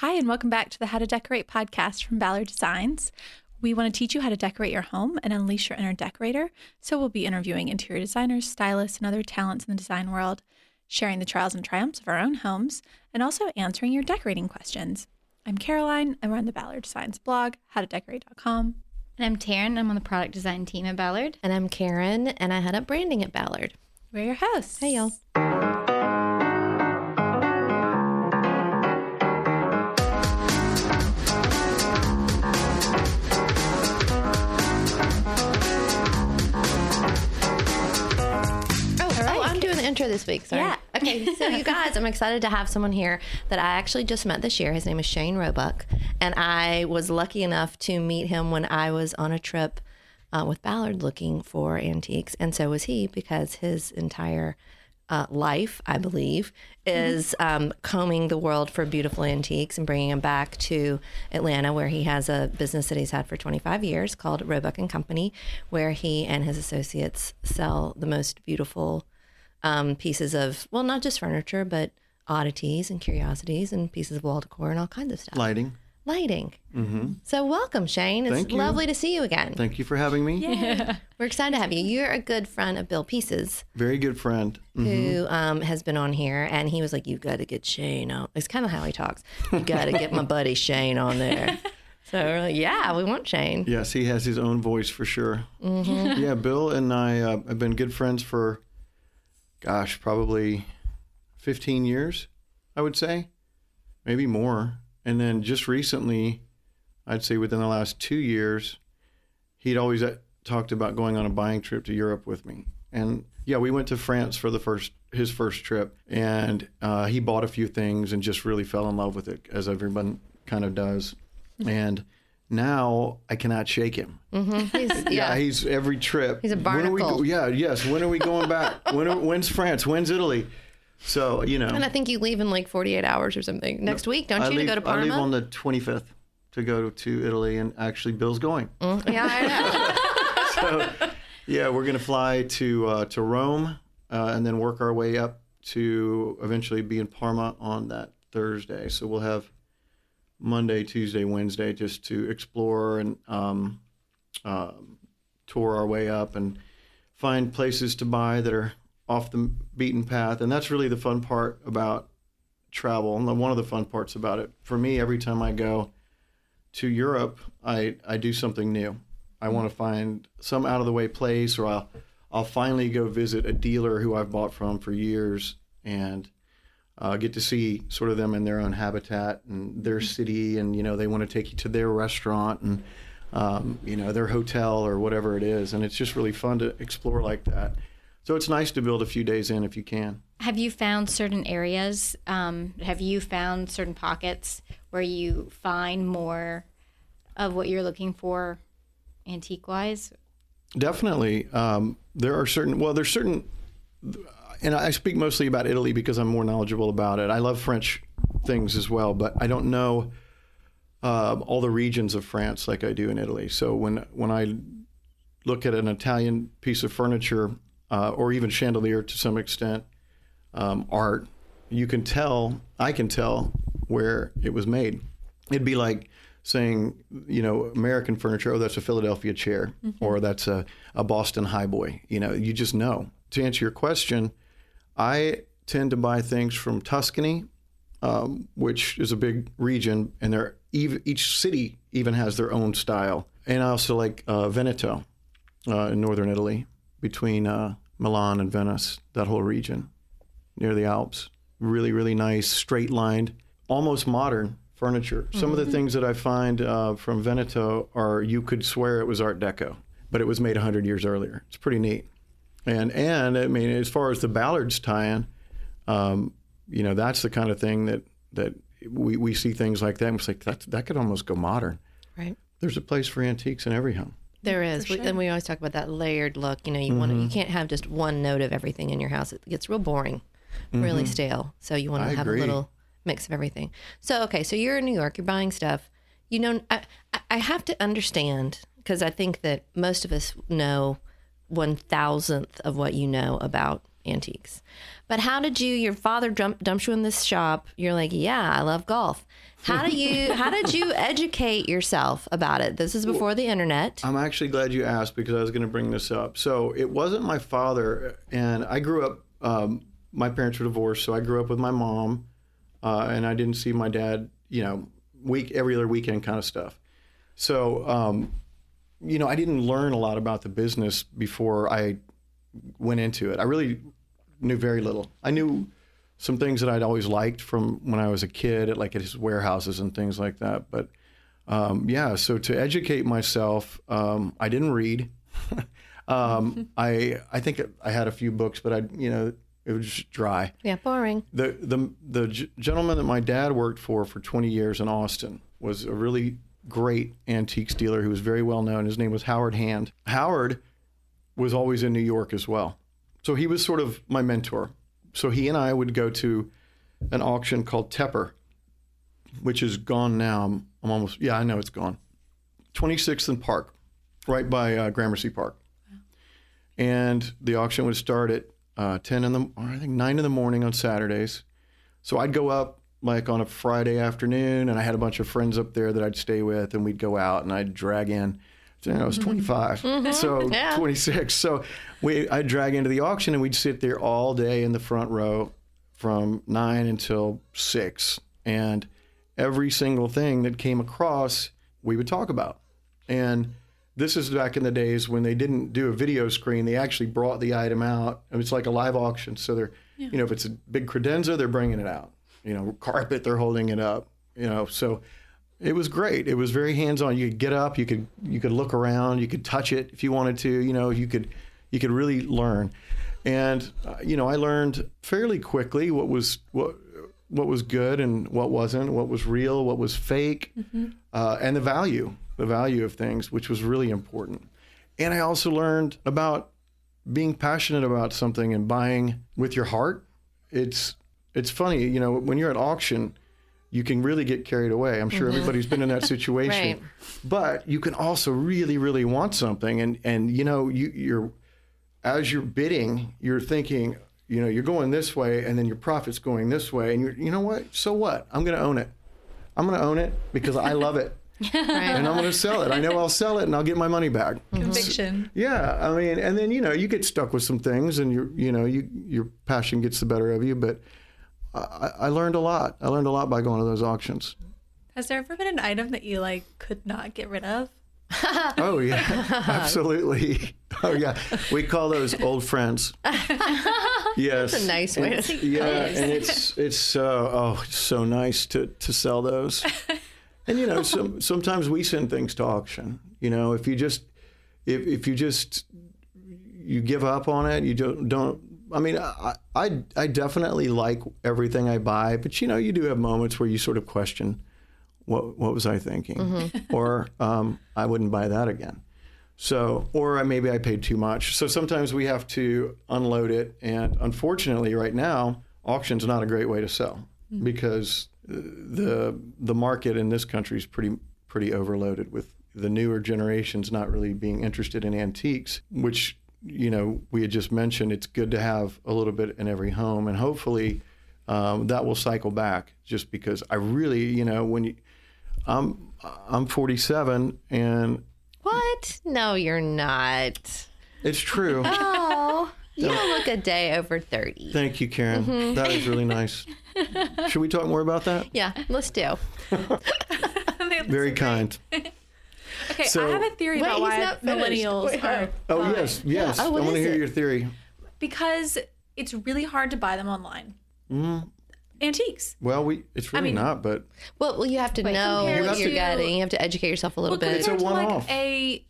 Hi, and welcome back to the How to Decorate podcast from Ballard Designs. We want to teach you how to decorate your home and unleash your inner decorator. So, we'll be interviewing interior designers, stylists, and other talents in the design world, sharing the trials and triumphs of our own homes, and also answering your decorating questions. I'm Caroline. I run the Ballard Designs blog, howtodecorate.com. And I'm Taryn. I'm on the product design team at Ballard. And I'm Karen, and I head up branding at Ballard. We're your hosts. Hey, y'all. Intro this week. Sorry. Yeah. Okay, so you guys, I'm excited to have someone here that I actually just met this year. His name is Shane Roebuck, and I was lucky enough to meet him when I was on a trip uh, with Ballard looking for antiques, and so was he because his entire uh, life, I believe, is um, combing the world for beautiful antiques and bringing them back to Atlanta, where he has a business that he's had for 25 years called Roebuck and Company, where he and his associates sell the most beautiful um, pieces of, well, not just furniture, but oddities and curiosities and pieces of wall decor and all kinds of stuff. Lighting. Lighting. So, welcome, Shane. It's Thank you. lovely to see you again. Thank you for having me. Yeah. We're excited to have you. You're a good friend of Bill Pieces, Very good friend. Mm. who um, has been on here, and he was like, "You got to get Shane on." It's kind of how he talks. You got to get my buddy Shane on there. So we're like, "Yeah, we want Shane." Yes, he has his own voice for sure. Yeah, Bill and I uh, have been good friends for, gosh, probably 15 years, I would say, maybe more. And then just recently, I'd say within the last two years, he'd always uh, talked about going on a buying trip to Europe with me. And yeah, we went to France for the first his first trip, and uh, he bought a few things and just really fell in love with it, as everyone kind of does. And now I cannot shake him. He's- Yeah, he's every trip. He's a When are we barnacle. go- yeah, yes. When are we going back? when are, when's France? When's Italy? So you know, and I think you leave in like 48 hours or something next week, don't I you, leave, to go to I leave on the 25th to go to Italy, and actually Bill's going. yeah, I know. So yeah, we're gonna fly to uh, to Rome, uh, and then work our way up to eventually be in Parma on that Thursday. So we'll have Monday, Tuesday, Wednesday just to explore and um, um, tour our way up and find places to buy that are off the beaten path. And that's really the fun part about travel. And one of the fun parts about it for me, every time I go to Europe, I, I do something new. I want to find some out of the way place, or I'll I'll finally go visit a dealer who I've bought from for years and uh, get to see sort of them in their own habitat and their city, and you know they want to take you to their restaurant and um, you know their hotel or whatever it is, and it's just really fun to explore like that. So it's nice to build a few days in if you can. Have you found certain areas? Um, have you found certain pockets where you find more of what you're looking for antique wise? Definitely. Um, there are certain, well, there's certain, and I speak mostly about Italy because I'm more knowledgeable about it. I love French things as well, but I don't know uh, all the regions of France like I do in Italy. So when, when I look at an Italian piece of furniture uh, or even chandelier to some extent, um, art, you can tell, I can tell where it was made. It'd be like saying, you know, American furniture, oh, that's a Philadelphia chair, or that's a, a Boston highboy. You know, you just know. To answer your question, I tend to buy things from Tuscany, um, which is a big region, and they're, ev- each city even has their own style. And I also like uh, Veneto uh, in northern Italy, between uh, Milan and Venice, that whole region near the Alps. Really, really nice, straight lined, almost modern furniture. Some of the things that I find uh, from Veneto are you could swear it was Art Deco, but it was made 100 years earlier. It's pretty neat. And, and I mean, as far as the Ballards tie in, um, you know, that's the kind of thing that, that we, we see things like that. And it's like, that, that could almost go modern. Right. There's a place for antiques in every home. There is, we, and we always talk about that layered look. You know, you want Mm-hmm. to, you can't have just one note of everything in your house. It gets real boring, really stale. So you want Mm-hmm. I to have agree. a little mix of everything. So okay, so you're in New York, you're buying stuff. You know, I, I- I have to understand because I think that most of us know one thousandth of what you know about antiques. But how did you? Your father dump, dumped you in this shop. You're like, yeah, I love golf. How do you? how did you educate yourself about it? This is before the internet. I'm actually glad you asked because I was going to bring this up. So it wasn't my father, and I grew up. Um, my parents were divorced, so I grew up with my mom, uh, and I didn't see my dad. You know, week every other weekend kind of stuff. So, um, you know, I didn't learn a lot about the business before I went into it. I really knew very little. I knew some things that I'd always liked from when I was a kid, at like at his warehouses and things like that. But um, yeah, so to educate myself, um, I didn't read. um, I I think I had a few books, but I you know it was just dry. Yeah, boring. The the the g- gentleman that my dad worked for for 20 years in Austin was a really great antiques dealer who was very well known. His name was Howard Hand. Howard was always in New York as well. So he was sort of my mentor. So he and I would go to an auction called Tepper, which is gone now. I'm, I'm almost, yeah, I know it's gone. 26th and Park, right by uh, Gramercy Park. And the auction would start at uh, 10 in the, or I think 9 in the morning on Saturdays. So I'd go up like on a Friday afternoon, and I had a bunch of friends up there that I'd stay with, and we'd go out and I'd drag in. You know, I was mm-hmm. 25, mm-hmm. so 26. So we, I'd drag into the auction, and we'd sit there all day in the front row from nine until six, and every single thing that came across, we would talk about. And this is back in the days when they didn't do a video screen; they actually brought the item out, it's like a live auction. So they're, you know, if it's a big credenza, they're bringing it out you know, carpet, they're holding it up, you know, so it was great. It was very hands-on. You could get up, you could you could look around, you could touch it if you wanted to, you know, you could you could really learn. And uh, you know, I learned fairly quickly what was what what was good and what wasn't, what was real, what was fake, uh, and the value, the value of things, which was really important. And I also learned about being passionate about something and buying with your heart. It's it's funny, you know, when you're at auction, you can really get carried away. I'm sure mm-hmm. everybody's been in that situation. Right. But you can also really, really want something, and and you know, you you're as you're bidding, you're thinking, you know, you're going this way, and then your profit's going this way, and you're, you know what? So what? I'm going to own it. I'm going to own it because I love it. and I'm going to sell it. I know I'll sell it and I'll get my money back. Mm-hmm. Conviction. Yeah, I mean, and then you know you get stuck with some things, and you you know you your passion gets the better of you. But I, I learned a lot. I learned a lot by going to those auctions. Has there ever been an item that you like could not get rid of? Oh yeah, absolutely. Oh yeah, we call those old friends. Yes, That's a nice way to And- think Yeah, and it's it's so oh it's so nice to to sell those. And you know, some sometimes we send things to auction. You know, if you just if if you just you give up on it, you don't don't. I mean, I I, I definitely like everything I buy, but you know, you do have moments where you sort of question what what was I thinking, or um, I wouldn't buy that again. So, or I- maybe I paid too much. So sometimes we have to unload it, and unfortunately, right now, auction's not a great way to sell because uh, the the market in this country is pretty pretty overloaded with the newer generations not really being interested in antiques, which you know we had just mentioned. It's good to have a little bit in every home, and hopefully um, that will cycle back. Just because I really, you know, when you, I'm I'm 47 and What? No, you're not. it's true. Oh, you don't look a day over 30. Thank you, Karen. Mm-hmm. That is really nice. Should we talk more about that? Yeah, let's do. Very kind. Okay, So- I have a theory Wait, about why not millennials Wait, are Oh fine. yes, yes. Oh, what I want to hear it? your theory. because it's really hard to buy them online. Mm-hmm. Antiques. Well, we it's really mean- not, but Well, well you have to know what you're getting. You have to educate yourself a little Well, bit. It's a compared to like one-off. a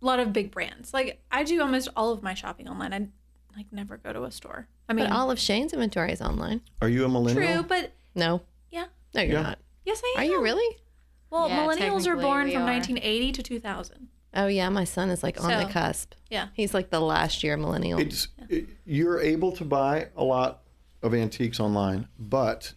lot of big brands. Like I do almost all of my shopping online. I like never go to a store. I mean, But all of Shane's inventory is online. are you a millennial? true, but No, yeah. no, you're Yeah. not. Yes, I am. Are you really? Well, Yeah, millennials are born we from are. 1980 to 2000. Oh yeah, my son is like on the cusp. Yeah. He's like the last year millennial. It's it, you're able to buy a lot of antiques online, but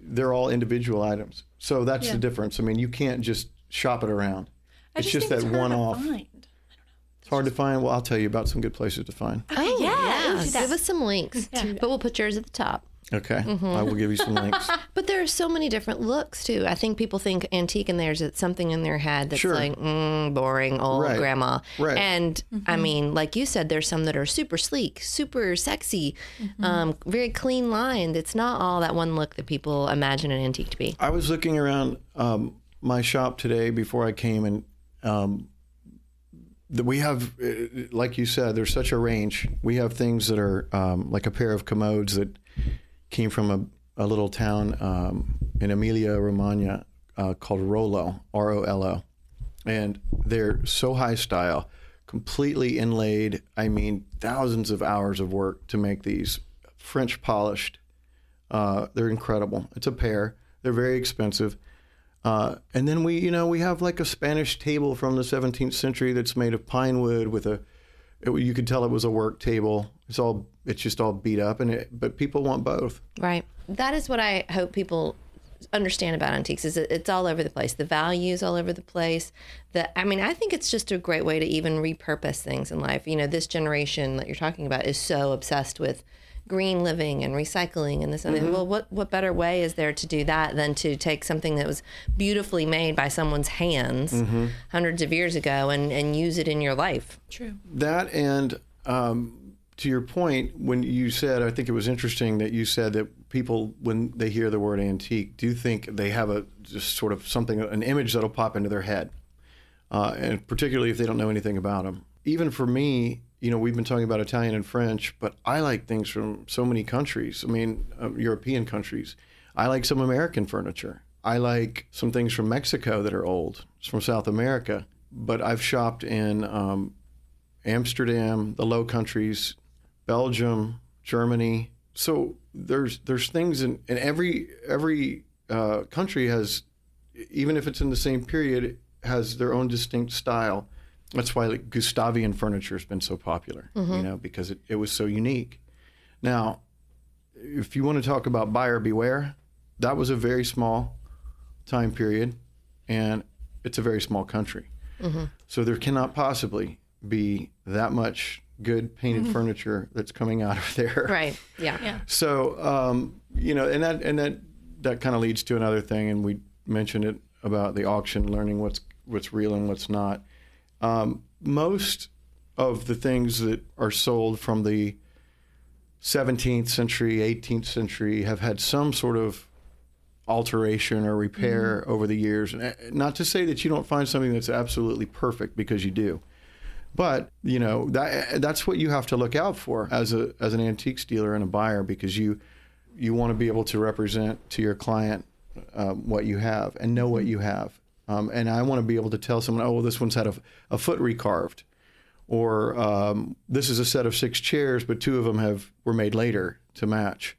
they're all individual items. So that's Yeah. the difference. I mean, you can't just shop it around. I It's just, just think that one off. It's hard to find. Well, I'll tell you about some good places to find. oh yeah, yeah. Yeah, give us some links. Yeah. But we'll put yours at the top. Okay, I will give you some links. But there are so many different looks too. I think people think antique and there's something in their head that's Sure. like mm, boring old Right. grandma. Right. And I mean, like you said, there's some that are super sleek, super sexy, um, very clean lined. It's not all that one look that people imagine an antique to be. I was looking around um, my shop today before I came, and um, we have, uh, like you said, there's such a range. We have things that are um, like a pair of commodes that came from a, a little town um, in Emilia Romagna uh, called Rolo, R O L O, and they're so high style, completely inlaid. I mean, thousands of hours of work to make these, French polished. Uh, they're incredible. It's a pair. They're very expensive. Uh, and then we, you know, we have like a Spanish table from the 17th century that's made of pine wood with a, it, you could tell it was a work table. It's all, it's just all beat up, and it, but people want both. Right. That is what I hope people understand about antiques is it's all over the place. The values all over the place. The I mean, I think it's just a great way to even repurpose things in life. You know, this generation that you're talking about is so obsessed with green living and recycling and this and that. Well, what what better way is there to do that than to take something that was beautifully made by someone's hands hundreds of years ago and and use it in your life? True. That and um, to your point, when you said, I think it was interesting that you said that people, when they hear the word antique, do think they have a just sort of something, an image that'll pop into their head, uh, and particularly if they don't know anything about them. Even for me, you know, we've been talking about Italian and French, but I like things from so many countries. I mean, uh, European countries. I like some American furniture. I like some things from Mexico that are old, it's from South America. But I've shopped in um, Amsterdam, the Low Countries, Belgium, Germany. So there's there's things in, in every every uh, country has, even if it's in the same period, has their own distinct style. That's why like Gustavian furniture has been so popular, you mm-hmm. know, because it, it was so unique. Now, if you want to talk about buyer beware, that was a very small time period, and it's a very small country. Mm-hmm. So there cannot possibly be that much good painted mm-hmm. furniture that's coming out of there. Right. Yeah. Yeah. So um, you know, and that and that that kind of leads to another thing, and we mentioned it about the auction, learning what's what's real and what's not. Um, most of the things that are sold from the 17th century, 18th century have had some sort of alteration or repair over the years. And uh, not to say that you don't find something that's absolutely perfect because you do. But you know that that's what you have to look out for as a as an antiques dealer and a buyer because you you want to be able to represent to your client um, what you have and know what you have. Um, and I want to be able to tell someone, oh, well, this one's had a, a foot recarved, or um, this is a set of six chairs, but two of them have were made later to match.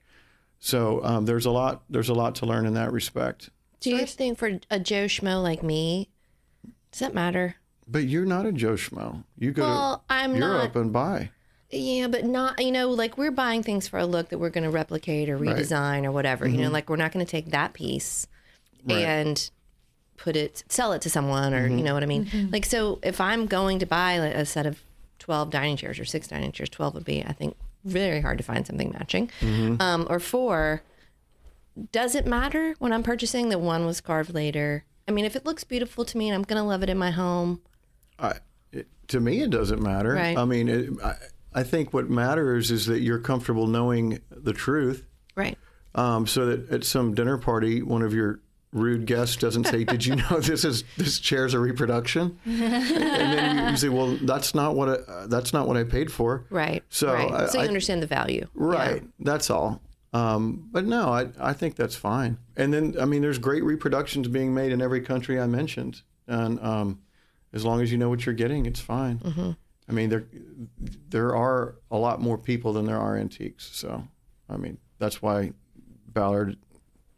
So um, there's a lot there's a lot to learn in that respect. Do you think for a Joe Schmo like me, does that matter? But you're not a Joe Schmo. You go Well, to I'm Europe not. and buy. Yeah, but not, you know, like we're buying things for a look that we're going to replicate or Right. redesign or whatever. You know, like we're not going to take that piece Right. and put it, sell it to someone or, you know what I mean? Like, so if I'm going to buy like, a set of 12 dining chairs or six dining chairs, 12 would be, I think, very hard to find something matching. Um, or four, does it matter when I'm purchasing that one was carved later? I mean, if it looks beautiful to me and I'm going to love it in my home, I, it, to me, it doesn't matter. Right. I mean, it, I, I think what matters is that you're comfortable knowing the truth, right? um, so that at some dinner party, one of your rude guest doesn't say, "Did you know this is this chair's a reproduction?" and then you, say, "Well, that's not what I, uh, that's not what I paid for." Right. So right. I- so you I- understand the value. Right. That's all. Um, but no, I, I think that's fine. And then, I mean, there's great reproductions being made in every country I mentioned. And um, as long as you know what you're getting, it's fine. Mm-hmm. I mean, there, there are a lot more people than there are antiques. So, I mean, that's why Ballard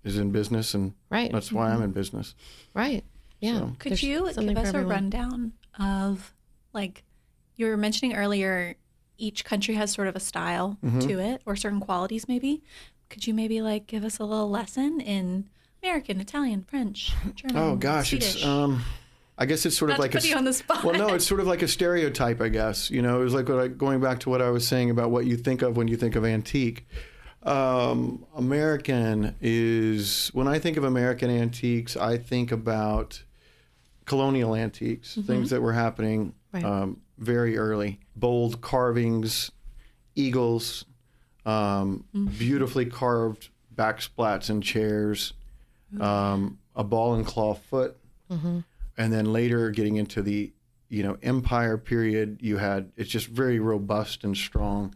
is in business, and Right. that's why I'm in business. Right. Yeah. So- Could There's you give us a rundown of, like, you were mentioning earlier, each country has sort of a style Mm-hmm. to it or certain qualities, maybe. Could you maybe, like, give us a little lesson in American, Italian, French, German? Oh gosh, Swedish? it's um, I guess it's sort Not of to like a put you on the spot. well, no, it's sort of like a stereotype, I guess. You know, it was like what I, going back to what I was saying about what you think of when you think of antique. Um, American is when I think of American antiques, I think about colonial antiques, things that were happening Right. um, very early. Bold carvings, eagles, um, beautifully carved backsplats and chairs, um, a ball and claw foot, and then later getting into the you know empire period you had it's just very robust and strong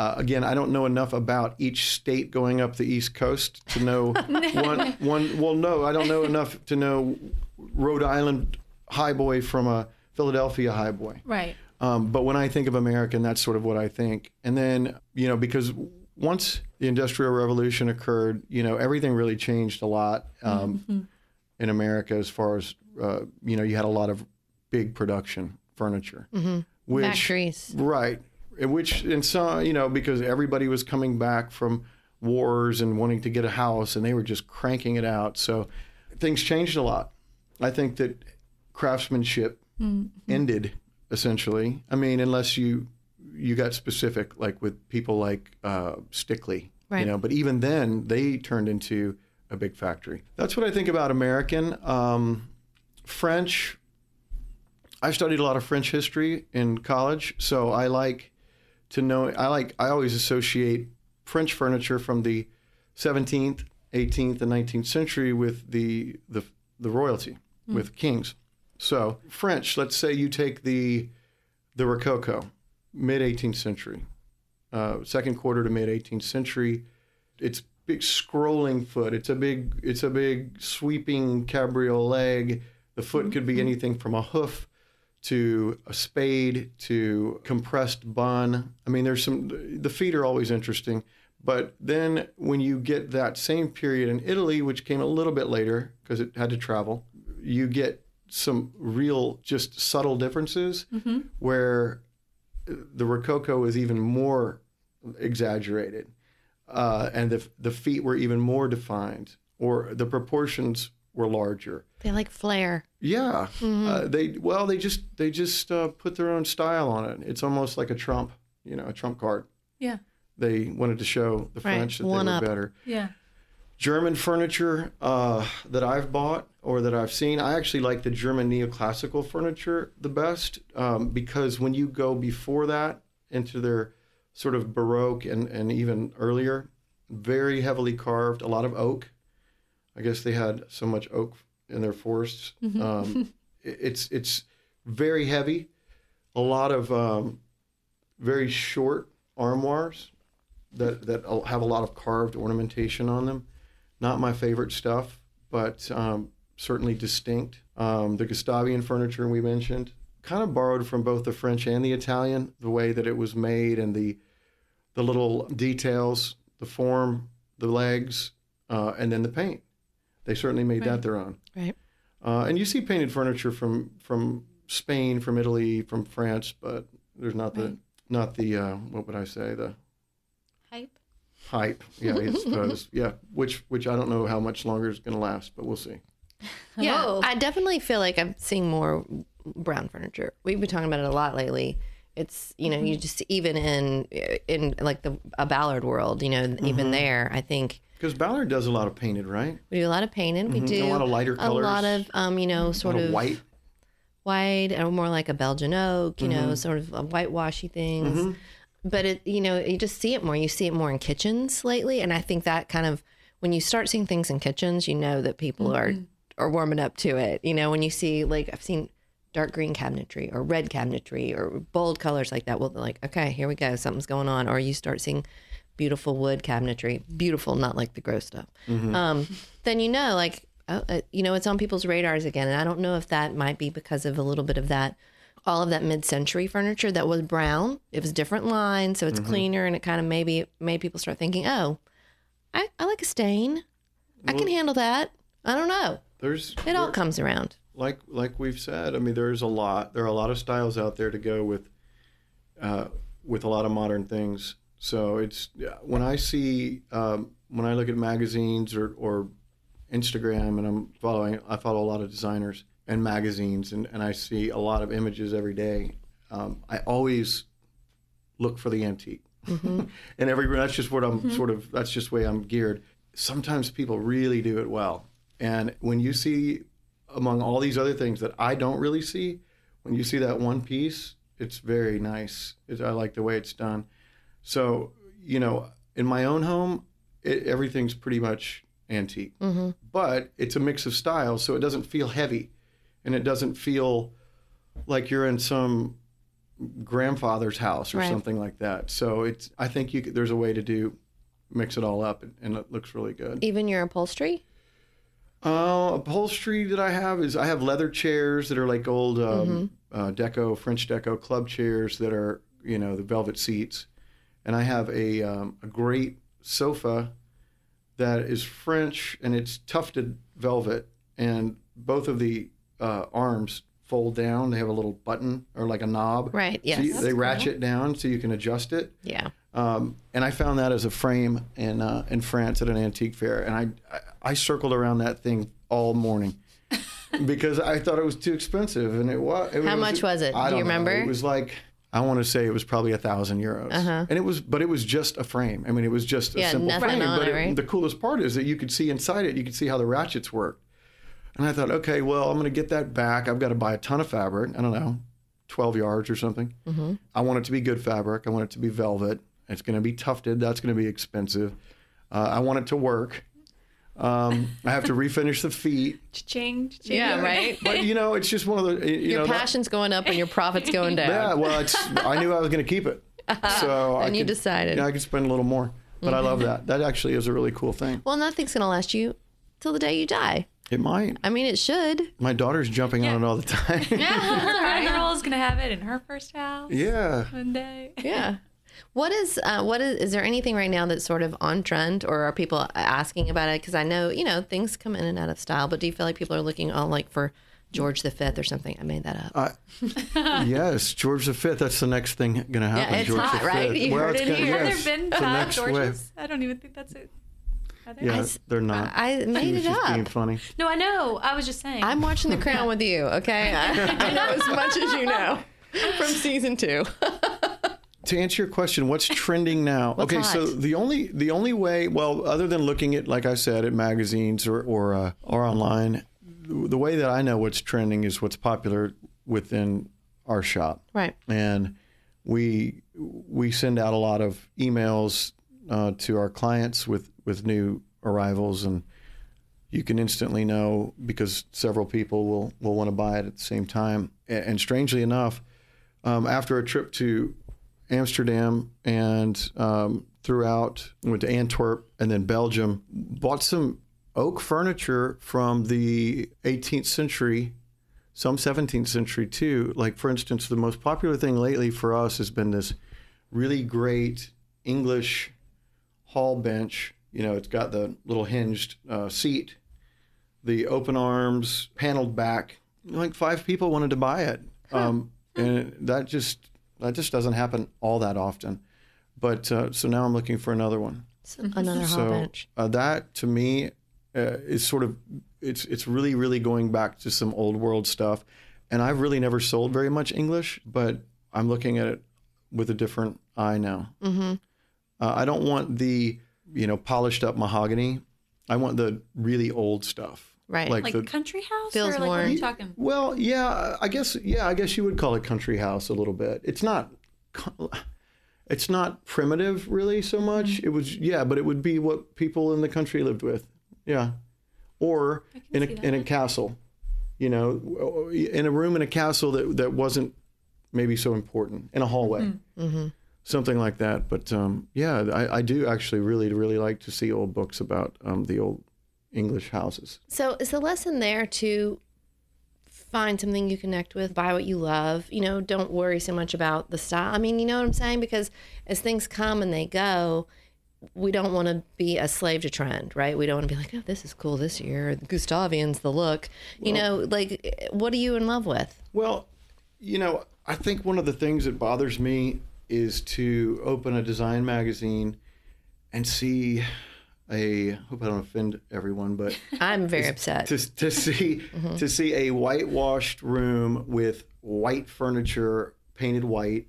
uh, again i don't know enough about each state going up the east coast to know one one well no i don't know enough to know rhode island highboy from a philadelphia highboy Right. um, but when I think of American, that's sort of what I think. And then, you know, because once the Industrial Revolution occurred, you know, everything really changed a lot um, in America as far as, uh, you know, you had a lot of big production furniture. Which, Factories. Right. Which, in some, you know, because everybody was coming back from wars and wanting to get a house and they were just cranking it out. So things changed a lot. I think that craftsmanship ended essentially. I mean, unless you you got specific, like with people like uh, Stickley, Right. you know. But even then, they turned into a big factory. That's what I think about American. Um, French. I studied a lot of French history in college, so I like to know. I like. I always associate French furniture from the 17th, 18th, and 19th century with the the, the royalty, hmm. with kings. So French. Let's say you take the the Rococo, mid 18th century, uh, second quarter to mid 18th century. It's big scrolling foot. It's a big. It's a big sweeping cabriolet. Leg. The foot hmm. could be hmm. anything from a hoof to a spade to compressed bun. I mean, there's some. The feet are always interesting. But then when you get that same period in Italy, which came a little bit later because it had to travel, you get some real, just subtle differences where the Rococo is even more exaggerated, uh, and the the feet were even more defined, or the proportions were larger. They like flair. Yeah, uh, they well they just they just uh, put their own style on it. It's almost like a trump, you know, a trump card. Yeah. They wanted to show the Right, French that one they were up. better. Yeah. German furniture uh, that I've bought or that I've seen, I actually like the German neoclassical furniture the best um, because when you go before that into their sort of Baroque and, and even earlier, very heavily carved, a lot of oak. I guess they had so much oak in their forests. Um, it- it's it's very heavy, a lot of um, very short armoires that that have a lot of carved ornamentation on them. Not my favorite stuff, but um, certainly distinct. Um, the Gustavian furniture we mentioned kind of borrowed from both the French and the Italian, the way that it was made and the the little details, the form, the legs, uh, and then the paint. They certainly made that their own. Right. Uh, and you see painted furniture from from Spain, from Italy, from France, but there's not the not the uh, what would I say the Hype. hype. Yeah, I suppose. yeah, which which I don't know how much longer it's going to last, but we'll see. Yeah, Oh. I definitely feel like I'm seeing more brown furniture. We've been talking about it a lot lately. It's you know you mm-hmm. just even in in like the a Ballard world, you know, even mm-hmm. there, I think Because Ballard does a lot of painted, right? we do a lot of painted. We mm-hmm. do A lot of lighter colors. a lot of um, you know, A sort of of white. white or more like a Belgian oak, you Mm-hmm. know, sort of a whitewashy things. But it, you know, you just see it more. You see it more in kitchens lately, and I think that kind of when you start seeing things in kitchens, you know that people are are warming up to it. You know, when you see like I've seen dark green cabinetry or red cabinetry or bold colors like that. Well, they're like, okay, here we go, something's going on. Or you start seeing beautiful wood cabinetry, beautiful, not like the gross stuff. Um, then you know, like, oh, uh, you know, it's on people's radars again. And I don't know if that might be because of a little bit of that, all of that mid-century furniture that was brown. It was different lines, so it's cleaner, and it kind of maybe made people start thinking, oh, I, I like a stain. I can handle that. I don't know. There's It all comes around. Like like we've said. I mean, there's a lot. There are a lot of styles out there to go with uh, with a lot of modern things. So it's when I see um, when I look at magazines or or Instagram and I'm following. I follow a lot of designers and magazines, and, and I see a lot of images every day. Um, I always look for the antique, and every that's just what I'm sort of. That's just the way I'm geared. Sometimes people really do it well, and when you see among all these other things that I don't really see, when you see that one piece, it's very nice. It, I like the way it's done. So you know, in my own home, it, everything's pretty much antique, mm-hmm. but it's a mix of styles, so it doesn't feel heavy, and it doesn't feel like you're in some grandfather's house or Right. something like that. So it's. I think you could, there's a way to do mix it all up, and, and it looks really good. Even your upholstery? Uh, upholstery that I have is I have leather chairs that are like old um, uh, deco, French deco club chairs that are you know the velvet seats, and I have a um, a great sofa that is French and it's tufted velvet, and both of the uh, arms fold down. They have a little button or like a knob. Right, So you- yes. they ratchet down so you can adjust it. Yeah. Um, and I found that as a frame in uh, in France at an antique fair, and I, I I circled around that thing all morning because I thought it was too expensive, and it was. It How much was it? I Do you don't know. remember? It was like I want to say it was probably a thousand euros, Uh-huh. and it was, but it was just a frame. I mean, it was just a Yeah, simple nothing frame. on but it, right? the coolest part is that you could see inside it. You could see how the ratchets worked, and I thought, okay, well, I'm going to get that back. I've got to buy a ton of fabric. I don't know, twelve yards or something. Mm-hmm. I want it to be good fabric. I want it to be velvet. It's going to be tufted. That's going to be expensive. Uh, I want it to work. Um, I have to refinish the feet. Cha-ching, cha-ching. Yeah, right? But you know, it's just one of the you Your know. that- passion's going up and your profit's going down. yeah, well, it's. I knew I was going to keep it, so I And you could- decided. Yeah, I could spend a little more, but I love that. That actually is a really cool thing. Well, nothing's going to last you till the day you die. It might. I mean, it should. My daughter's jumping on it all the time. Our girl's gonna have it in her first house yeah. one day. Yeah. What is uh, what is is there anything right now that's sort of on trend, or are people asking about it? Because I know you know things come in and out of style, but do you feel like people are looking on like for George the Fifth or something? I made that up. yes, George V. That's the next thing going to happen. it's George hot, V. right? You heard it's it gonna- here. Have yes, there been the five next wave. Georges? I don't even think that's it. Are there? Yeah, they're not. I She made was it just being up. funny. No, I know. I was just saying. I'm watching The Crown with you. Okay, I, I know as much as you know from season two. to answer your question, what's trending now? What's okay, so the only the only way, well, other than looking at, like I said, at magazines or or uh, or online, the way that I know what's trending is what's popular within our shop, Right. and we we send out a lot of emails uh, to our clients with with new arrivals and. You can instantly know because several people will, will want to buy it at the same time. And, and strangely enough, um, after a trip to Amsterdam and um, throughout, went to Antwerp and then Belgium, bought some oak furniture from the 18th century, some 17th century too. Like, for instance, the most popular thing lately for us has been this really great English hall bench. You know, it's got the little hinged uh, seat, the open arms, paneled back. Like five people wanted to buy it, um, and that just that just doesn't happen all that often. But uh, so now I'm looking for another one. Another hall So bench. uh, that to me uh, is sort of it's it's really really going back to some old world stuff, and I've really never sold very much English, but I'm looking at it with a different eye now. Mm-hmm. Uh, I don't want the you know polished up mahogany. I want the really old stuff. Right. Like, like the country house, Feels or like more- what are you talking? well, yeah, I guess yeah, I guess you would call it country house a little bit. It's not it's not primitive really so much. It was yeah, but it would be what people in the country lived with. Yeah. Or in a that. in a castle. You know, in a room in a castle that that wasn't maybe so important in a hallway. Something like that, but um, yeah, I, I do actually really, really like to see old books about um, the old English houses. So is the lesson there to find something you connect with, buy what you love? You know, don't worry so much about the style. I mean, you know what I'm saying? Because as things come and they go, we don't want to be a slave to trend, right? We don't want to be like, oh, this is cool this year. The Gustavian's the look. You know, like, what are you in love with? Well, you know, I think one of the things that bothers me is to open a design magazine and see a hope I don't offend everyone, but I'm very upset. to to see to see a whitewashed room with white furniture painted white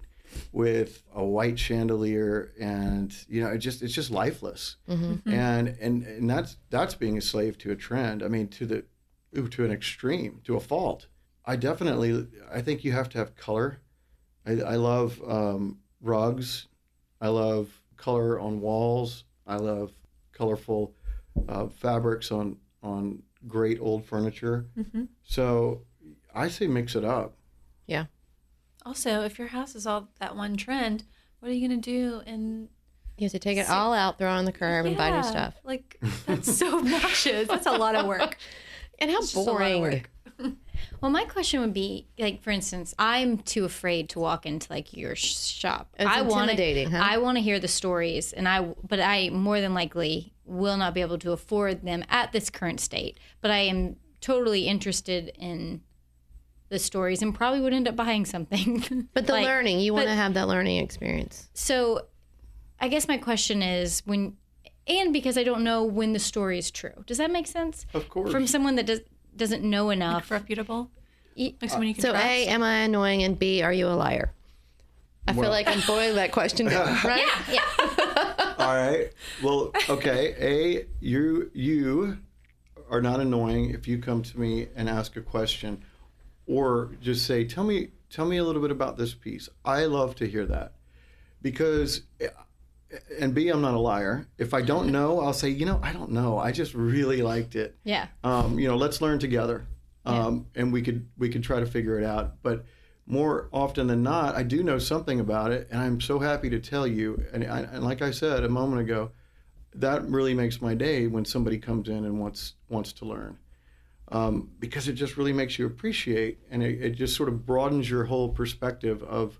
with a white chandelier and you know it just it's just lifeless. And and and that's that's being a slave to a trend. I mean to the ooh, to an extreme to a fault. I definitely i think you have to have color. I, I love um, rugs. I love color on walls. I love colorful uh, fabrics on on great old furniture so i say mix it up Yeah. Also, if your house is all that one trend, what are you gonna do? And You have to take it all out, throw it on the curb, and buy new stuff. Like that's so obnoxious. That's a lot of work. And how It's just a lot of boring. work. Well, my question would be like, for instance, I'm too afraid to walk into like your shop. It's I wanna- intimidating, huh? I want to hear the stories, and I, but I more than likely will not be able to afford them at this current state. But I am totally interested in the stories, and probably would end up buying something. But the Like, learning, you want to have that learning experience. So, I guess my question is when, and because I don't know when the story is true. Does that make sense? Of course. From someone that does doesn't know enough. Reputable. Y- Like someone you can So, trust. A, am I annoying? And B, are you a liar? I feel like I'm boiling that question down, right? All right. Well, okay. A, you you are not annoying if you come to me and ask a question, or just say, "Tell me, tell me a little bit about this piece." I love to hear that because, and B, I'm not a liar. If I don't know, I'll say, you know, I don't know. I just really liked it. yeah. um, you know, let's learn together, um, and we could we could try to figure it out. But more often than not, I do know something about it, and I'm so happy to tell you. And, I, and like I said a moment ago, that really makes my day when somebody comes in and wants wants to learn, um, because it just really makes you appreciate, and it, it just sort of broadens your whole perspective of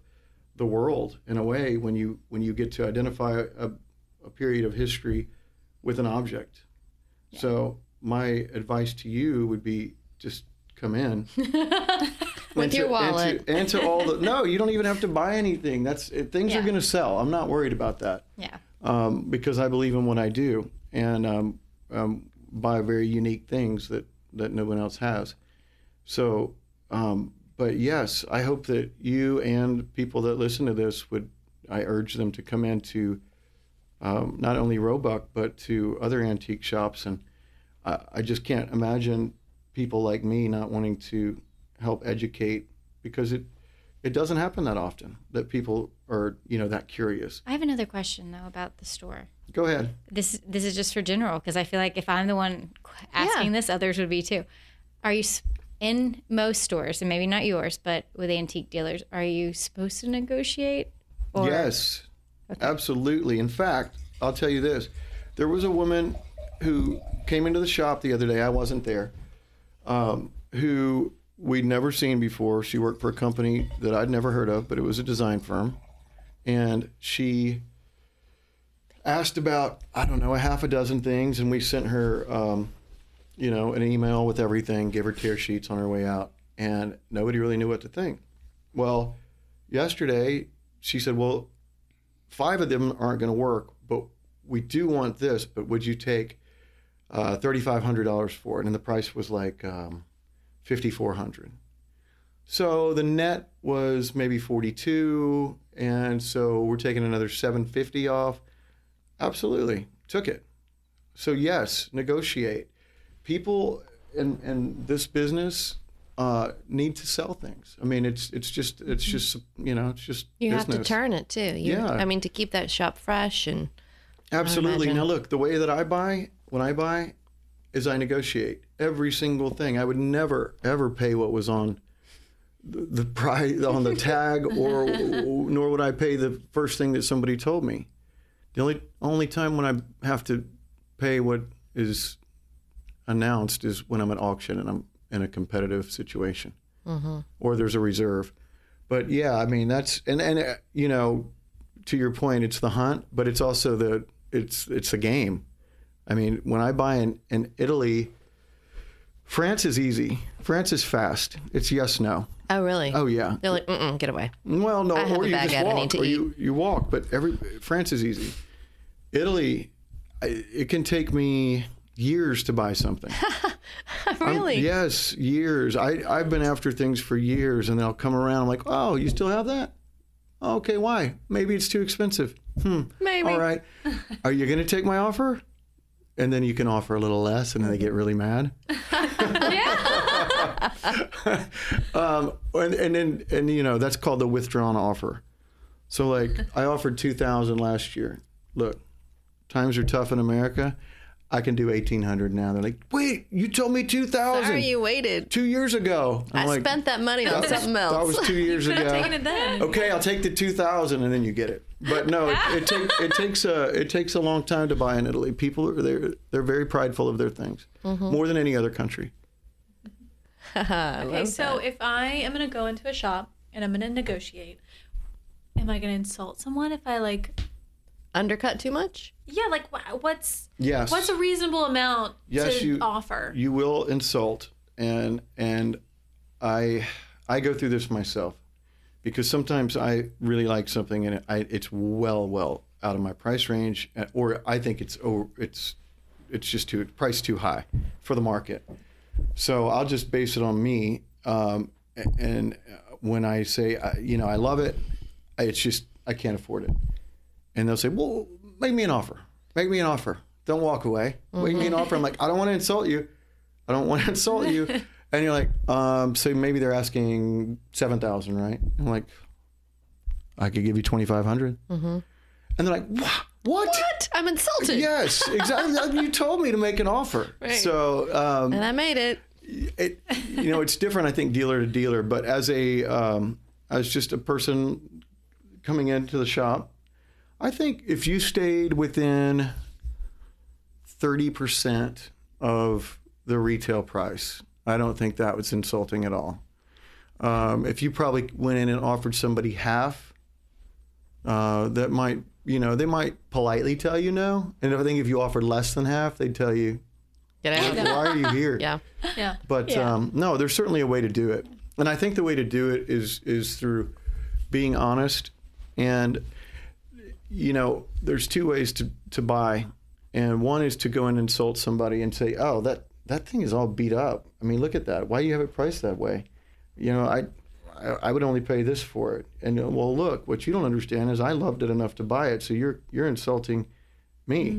the world in a way when you when you get to identify a, a period of history with an object. So my advice to you would be just come in With your to- wallet. and to, and to all the no, you don't even have to buy anything. That's it, things are going to sell. I'm not worried about that Yeah. um, because I believe in what I do and um, um, buy very unique things that that no one else has. So, um, but yes, I hope that you and people that listen to this would. I urge them to come into um, not only Roebuck but to other antique shops, and I, I just can't imagine people like me not wanting to help educate because it it doesn't happen that often that people are you know that curious. I have another question though about the store. Go ahead. This this is just for general because I feel like if I'm the one asking this, others would be too. Are you s- in most stores, and maybe not yours, but with antique dealers, are you supposed to negotiate? Or, Yes, absolutely. In fact, I'll tell you this: there was a woman who came into the shop the other day. I wasn't there. Um, who we'd never seen before. She worked for a company that I'd never heard of, but it was a design firm, and she asked about I don't know a half a dozen things, and we sent her, um, you know, an email with everything, gave her tear sheets on her way out, and nobody really knew what to think. Well, yesterday she said, "Well, five of them aren't going to work, but we do want this. But would you take uh, thirty-five hundred dollars for it?" And the price was like um, fifty-four hundred. So the net was maybe forty-two, and so we're taking another seven fifty off. Absolutely, took it. So yes, negotiate. People in in this business uh, need to sell things. I mean, it's it's just it's just you know it's just You have to turn it too. You, Yeah. I mean, to keep that shop fresh and Absolutely. Now look, the way that I buy when I buy is I negotiate every single thing. I would never ever pay what was on the, the price on the tag, or nor would I pay the first thing that somebody told me. The only only time when I have to pay what is announced is when I'm at auction and I'm in a competitive situation, or there's a reserve. But yeah, I mean that's and and uh, you know, to your point, it's the hunt, but it's also the it's it's a game. I mean, when I buy in in Italy, France is easy. France is fast. It's yes no. oh really? Oh yeah. They're like, Mm-mm, get away. Well, no, or you just walk, or eat. you you walk. But every France is easy. Italy, it can take me years to buy something. really? yes, years. I I've been after things for years, and they'll come around. I'm like, oh, you still have that? Okay, why? Maybe it's too expensive. Hmm. Maybe. All right. Are you going to take my offer? And then you can offer a little less, and then they get really mad. um, and, and then and you know that's called the withdrawn offer. So like I offered two thousand last year. Look, times are tough in America. I can do eighteen hundred now. They're like, wait, you told me two thousand Sorry you waited. two years ago. I'm I like, spent that money on that was- something else. That was two years ago. Taking it then. Okay, I'll take the two thousand, and then you get it. But no, it, it, take, it takes a it takes a long time to buy in Italy. People are they're they're very prideful of their things, Mm-hmm. more than any other country. Okay, so that. if I am gonna go into a shop and I'm gonna negotiate, am I gonna insult someone if I like? undercut too much. Yeah, like what's Yes. what's a reasonable amount Yes, to you- offer? You will insult, and and I I go through this myself because sometimes I really like something and I, it's well well out of my price range, or I think it's over, it's it's just too price too high for the market. So I'll just base it on me. Um, and when I say uh, you know I love it, it's just I can't afford it. And they'll say, well, make me an offer. Make me an offer. Don't walk away. Make me an offer. I'm like, I don't want to insult you. I don't want to insult you. And you're like, um, so maybe they're asking seven thousand, right? I'm like, I could give you twenty five And they're like, what? What? What? I'm insulted. Yes, exactly. you told me to make an offer. Right. So um, And I made it. it, you know, it's different. I think dealer to dealer, but as a um, as just a person coming into the shop, I think if you stayed within thirty percent of the retail price, I don't think that was insulting at all. Um, if you probably went in and offered somebody half, uh, that might, you know, they might politely tell you no. And I think if you offered less than half, they'd tell you, Get out. "Why are you here?" Yeah. yeah. But um, no, there's certainly a way to do it, and I think the way to do it is is through being honest, and you know, there's two ways to to buy, and one is to go and insult somebody and say, "Oh, that that thing is all beat up. I mean, look at that. Why do you have it priced that way? You know, I." I would only pay this for it, and uh, well, look. What you don't understand is I loved it enough to buy it, so you're you're insulting me.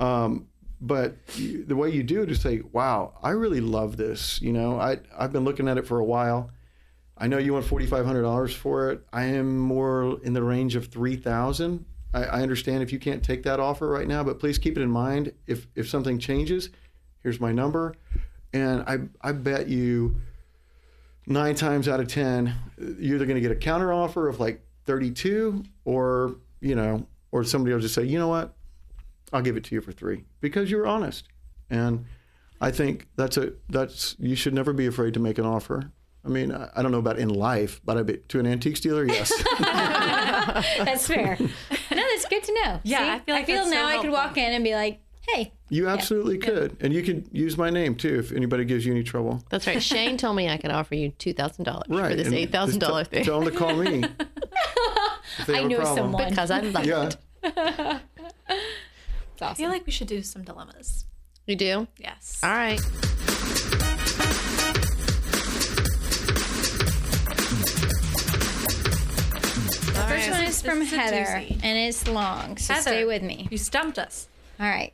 Um, but you, the way you do it is say, "Wow, I really love this." You know, I I've been looking at it for a while. I know you want forty five hundred dollars for it. I am more in the range of three thousand. I, I understand if you can't take that offer right now, but please keep it in mind. If if something changes, here's my number, and I I bet you nine times out of ten, you're either going to get a counter offer of like thirty two, or you know, or somebody will just say, you know what, I'll give it to you for three because you're honest. And I think that's a that's you should never be afraid to make an offer. I mean, I, I don't know about in life, but I bet to an antique dealer, yes. That's fair. No, that's good to know. Yeah, See? I feel like I feel that's so now I could walk in and be like, "Hey, you absolutely could, and you could use my name too if anybody gives you any trouble. That's right. Shane told me I could offer you two thousand dollars Right. for this and eight thousand dollar thing Tell them to call me. if they I know someone." because I love Yeah. it. It's I feel like we should do some dilemmas. You do? Yes. All right. First one is from is Heather, and it's long, so Heather. stay with me. You stumped us. All right.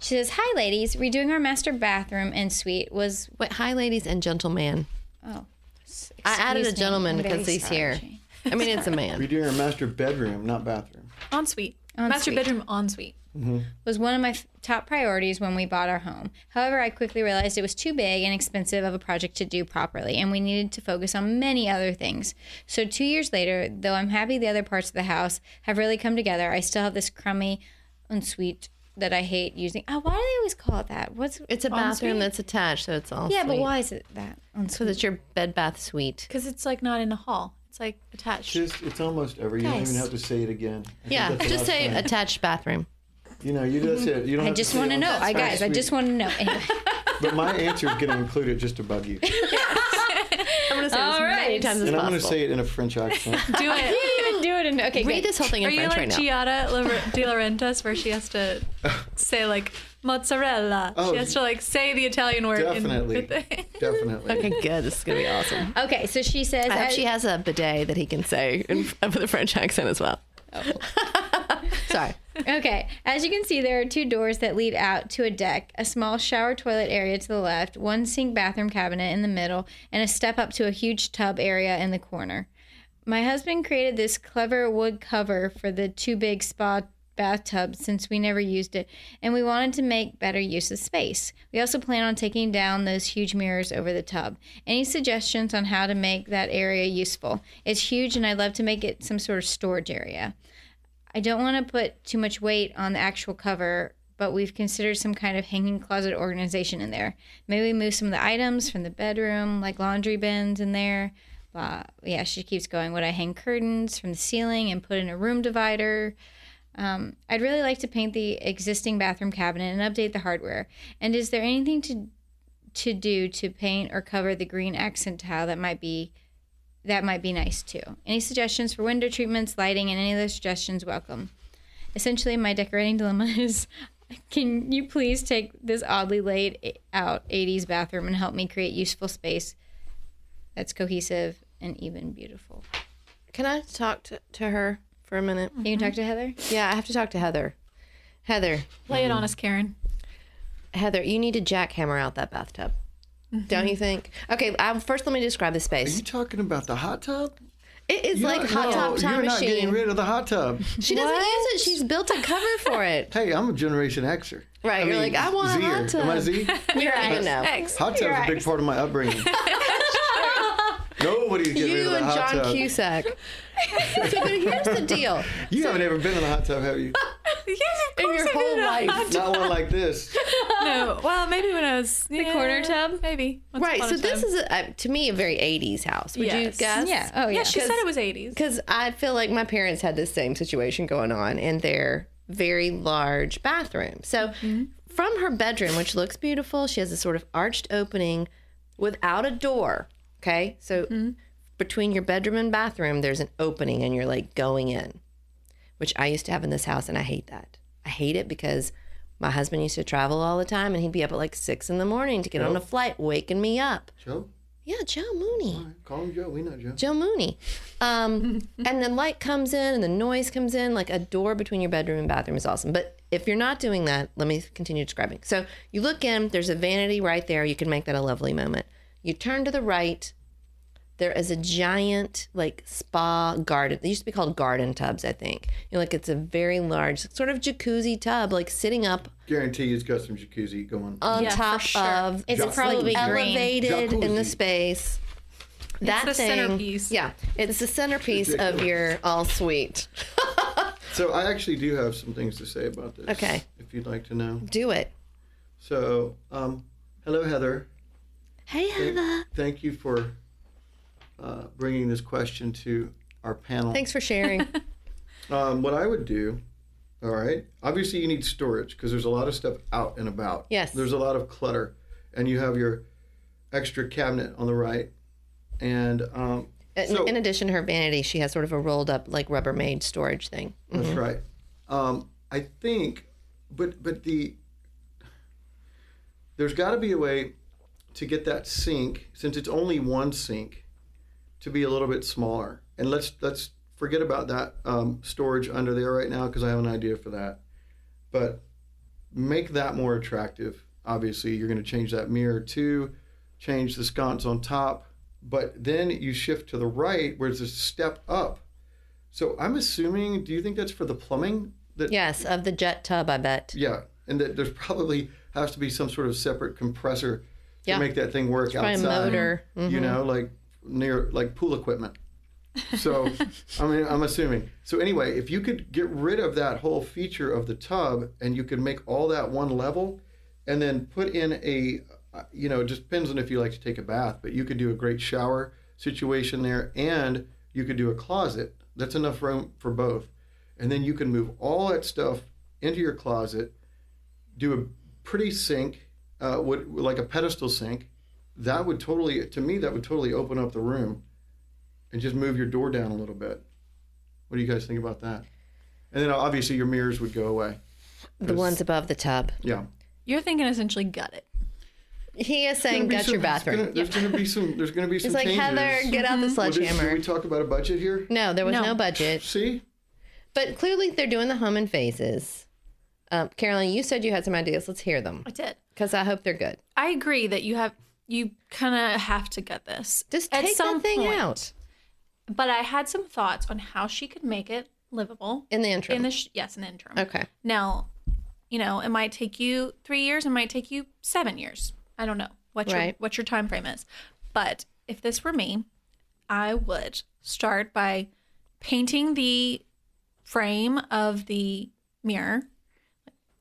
She says, "Hi, ladies. Redoing our master bathroom and suite was Wait, hi, ladies and gentlemen. oh." I added a excuse me, gentleman because he's sorry, here. I mean, it's a man. You're doing a master bedroom, not bathroom. Ensuite. En Master suite. bedroom ensuite. Mm-hmm. was one of my f- top priorities when we bought our home. However, I quickly realized it was too big and expensive of a project to do properly, and we needed to focus on many other things. So, two years later, though I'm happy the other parts of the house have really come together, I still have this crummy ensuite that I hate using. Oh, why do they always call it that? What's It's a bathroom that's attached, so it's all yeah, but why is it that Because ensuite? it's your bed bath suite. Because it's like not in a hall. It's like attached. Just, it's almost every. You don't even have to say it again. I Yeah, just say time. attached bathroom. You know, you just it. You don't. I just want to know, I side guys. I just want to know. Anyway, But my answer is going to include it just to bug you. I'm going to say All this many right. times as And I'm going to say it in a French accent. Do it. You can't even do it in okay. Read good. this whole thing in French. Are you French like right now. Giada Lor- De Laurentiis, where she has to say like mozzarella? Oh, she has to like say the Italian word. Definitely. with the- Definitely. Okay, good. This is going to be awesome. Okay, so she says I hope as- she has a bidet that he can say in, with a French accent as well. Oh. Sorry. Okay, as you can see, there are two doors that lead out to a deck, a small shower toilet area to the left, one sink bathroom cabinet in the middle, and a step up to a huge tub area in the corner. My husband created this clever wood cover for the two big spa bathtubs since we never used it, and we wanted to make better use of space. We also plan on taking down those huge mirrors over the tub. Any suggestions on how to make that area useful? It's huge, and I'd love to make it some sort of storage area. I don't want to put too much weight on the actual cover, but we've considered some kind of hanging closet organization in there. Maybe move some of the items from the bedroom, like laundry bins, in there. Blah. Yeah, she keeps going. Would I hang curtains from the ceiling and put in a room divider? Um, I'd really like to paint the existing bathroom cabinet and update the hardware. And is there anything to to do to paint or cover the green accent tile that might be that might be nice too. Any suggestions for window treatments, lighting, and any other suggestions welcome. Essentially, my decorating dilemma is can you please take this oddly laid out 80s bathroom and help me create useful space that's cohesive and even beautiful? Can I talk to, to her for a minute? You Can you talk to Heather? Yeah, I have to talk to Heather. Heather, Lay it on us, Karen. Heather, you need to jackhammer out that bathtub. Don't you think? Okay, um, first let me describe the space. Are you talking about the hot tub? It is You're like not- hot no, top time You're not getting rid of the hot tub. She doesn't use it. She's built a cover for it. Hey, I'm a Generation Xer. Right, you're like, I want a Zer. hot tub. Am I Z? You don't even know. X. Hot tub's a big part of my upbringing. Nobody's getting rid You of the and hot John tub. Cusack. so, but here's the deal. You haven't ever been in a hot tub, have you? Yes, of In course your I whole did not. life. Not one like this. No. Well, maybe when I was the corner tub? Maybe. Once Right, upon so a this time. is, a, uh, to me, a very 80s house. Would you guess? Yeah. Oh, yeah. Yeah, she said it was 80s. Because I feel like my parents had this same situation going on in their very large bathroom. So, from her bedroom, which looks beautiful, she has a sort of arched opening without a door. Okay. So, between your bedroom and bathroom, there's an opening and you're like going in, which I used to have in this house. And I hate that. I hate it because my husband used to travel all the time and he'd be up at like six in the morning to get on a flight, waking me up. Joe? Yeah, Joe Mooney. Call him Joe. We know Joe. Joe Mooney. Um, and the light comes in and the noise comes in, like a door between your bedroom and bathroom is awesome. But if you're not doing that, let me continue describing. So you look in, there's a vanity right there. You can make that a lovely moment. You turn to the right. There is a giant like spa garden. They used to be called garden tubs, I think. You know, like it's a very large sort of jacuzzi tub, like sitting up Guarantee you it's got some jacuzzi going. on Yeah, for top sure. of It's Jacuzzi. probably green. elevated in the Jacuzzi. space. That the thing, centerpiece. Yeah, it's the centerpiece of your all suite. So I actually do have some things to say about this. Okay. If you'd like to know. Do it. So, um, hello, Heather. Hey, Heather. Thank you for uh, bringing this question to our panel. Thanks for sharing. Um, what I would do, all right, obviously you need storage because there's a lot of stuff out and about. Yes. There's a lot of clutter, and you have your extra cabinet on the right, and um, in, so in addition to her vanity, she has sort of a rolled up, like Rubbermaid storage thing. that's right. Um, I think, but but the there's got to be a way to get that sink since it's only one sink to be a little bit smaller. And let's let's forget about that um, storage under there right now because I have an idea for that. But make that more attractive. Obviously, you're going to change that mirror too, change the sconce on top, but then you shift to the right where it's a step up. So I'm assuming. Do you think that's for the plumbing? That Yes, of the jet tub, I bet. yeah, and that there's probably has to be some sort of separate compressor Yeah. to make that thing work a outside. motor. Mm-hmm. You know, like near like pool equipment. So, I mean, I'm assuming. So anyway, if you could get rid of that whole feature of the tub and you could make all that one level, and then put in a, uh, you know, it just depends on if you like to take a bath, but you could do a great shower situation there, and you could do a closet. That's enough room for both, and then you can move all that stuff into your closet, do a pretty sink, uh, with, like a pedestal sink, that would totally, to me, that would totally open up the room and just move your door down a little bit. What do you guys think about that? And then obviously your mirrors would go away. The ones above the tub. Yeah. You're thinking essentially gut it. He is saying, Gonna "Gut some- your bathroom." There's gonna, there's gonna be some. There's gonna be some It's like changes. Heather, get out the Well, did- sledgehammer. Did we talk about a budget here? no, there was No. no. budget, See, but clearly they're doing the hum in phases. Um, Carolyn, you said you had some ideas. Let's hear them I did. because I hope they're good. I agree that you have you kind of have to get this. Just take some that thing point. out But I had some thoughts on how she could make it livable in the intro. in the sh- yes, in the interim. okay. Now, you know, it might take you three years. It might take you seven years. I don't know what your Right. what your time frame is. But if this were me, I would start by painting the frame of the mirror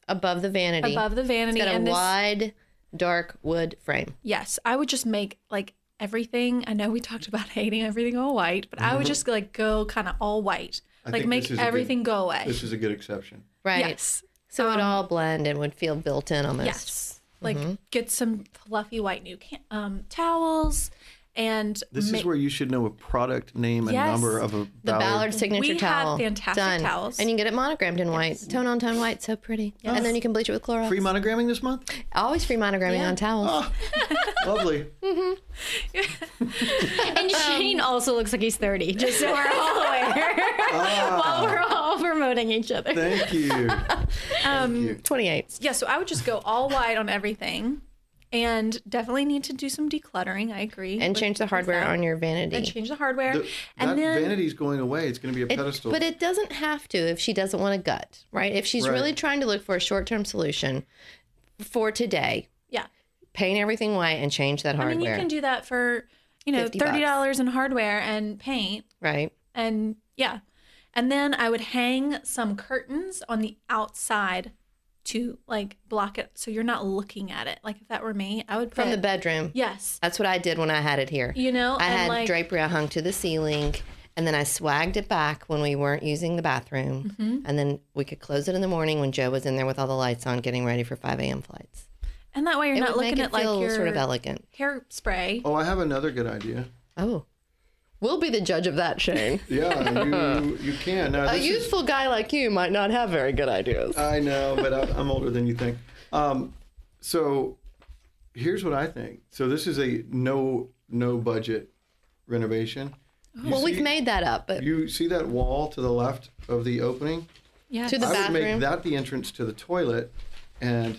Above the vanity. above the vanity, It's got a and this wide, dark wood frame. Yes, I would just make like everything. I know we talked about hating everything all white, but I would mm-hmm. just like go kind of all white, I like think make this is a good- everything go away. this is a good exception. Right. Yes, So it um, all blend and would feel built in almost. yes. Like mm-hmm. get some fluffy white new can- um, towels, and This ma- is where you should know a product name and Yes. number of a The Ballard signature We have towel. fantastic Done. towels. And you can get it monogrammed in white. Tone on tone white, so pretty. And then you can bleach it with Clorox. Free monogramming this month? Always free monogramming on towels. Ah, lovely. mhm And um, Shane also looks like he's 30, just so we're all aware. Ah. While we're all promoting each other. Thank you. Thank um, you. 28. yeah. So I would just go all white on everything, and definitely need to do some decluttering. I agree, And change the hardware that. on your vanity. and change the hardware, The- and that then vanity's going away. It's going to be a It- pedestal. but it doesn't have to if she doesn't want to gut, right? If she's Right. really trying to look for a short term solution for today, yeah. paint everything white and change that I hardware. mean, you can do that for, you know, thirty dollars in hardware and paint, right? and yeah, and then I would hang some curtains on the outside to like block it, so you're not looking at it. Like if that were me, I would From the bedroom. yes, That's what I did when I had it here. you know, I had like drapery I hung to the ceiling, and then I swagged it back when we weren't using the bathroom, Mm-hmm. and then we could close it in the morning when Joe was in there with all the lights on, getting ready for five a.m. flights. and that way you're It not would make looking it at like your sort of elegant. hairspray. oh, I have another good idea. Oh, we'll be the judge of that, Shane. Yeah, you, you can. Now, a this is- youthful guy like you might not have very good ideas. I know, but I, I'm older than you think. Um, so here's what I think. So this is a no no budget renovation. You well, we've made that up, but You see that wall to the left of the opening? Yeah, To the I would make that the entrance to the toilet, and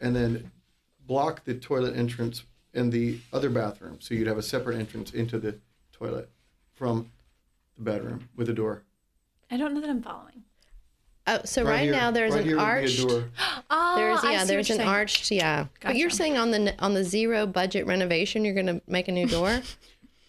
and then block the toilet entrance in the other bathroom. So you'd have a separate entrance into the toilet from the bedroom with a door. I don't know that I'm following. oh, so right, here- now there's right an here would be a arched. Oh, There's I yeah, see there's what an you're saying. arched yeah. But you're saying on the on the zero budget renovation, you're gonna make a new door?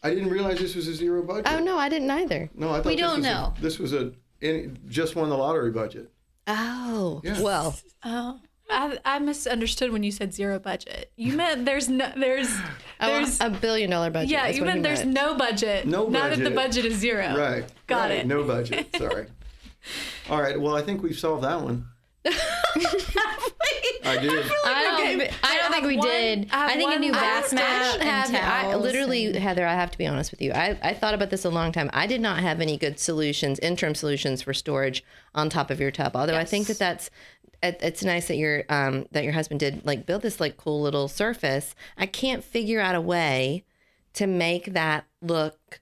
I didn't realize this was a zero budget. oh no, I didn't either. No, I thought We this don't was a- know. this was a any, just won the lottery budget. Oh Yeah. well, Oh, I, I misunderstood when you said zero budget. You meant there's no there's oh, there's a billion dollar budget. yeah. is You what he meant there's no budget. No budget. Now that the budget. budget is zero. Right. Got right, it. No budget. Sorry. All right. Well, I think we've solved that one. I did. I don't, Okay, I don't I think we one- did. I I think a new last- bath I mat don't and have. I literally, and- Heather. I have to be honest with you. I, I thought about this a long time. I did not have any good solutions, interim solutions for storage on top of your tub. Although I think that that's. It- It's nice that your um that your husband did like build this like cool little surface. I can't figure out a way to make that look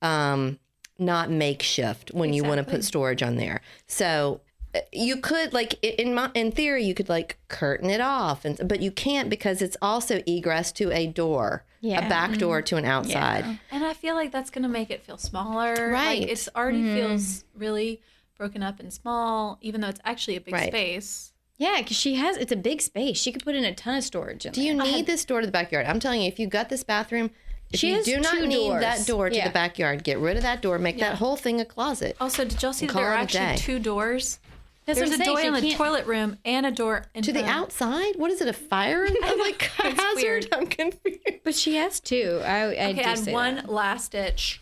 um not makeshift when you want to put storage on there. So uh, you could like in my, in theory you could like curtain it off and but you can't because it's also egress to a door Yeah. a back door to an outside And I feel like that's gonna make it feel smaller. Right. Like it's already feels really broken up and small, even though it's actually a big Right. space. Yeah, because she has, it's a big space. She could put in a ton of storage in do you there. need um, this door to the backyard i'm telling you if you got this bathroom if She you has do not two need doors. that door to Yeah. the backyard get rid of that door make that whole thing a closet Also, did y'all see that there are actually two doors? That's There's a saying. door in the toilet room and a door in to the outside what is it a fire like hazard weird. i'm confused But she has two. I, I Okay, do I say one that. last ditch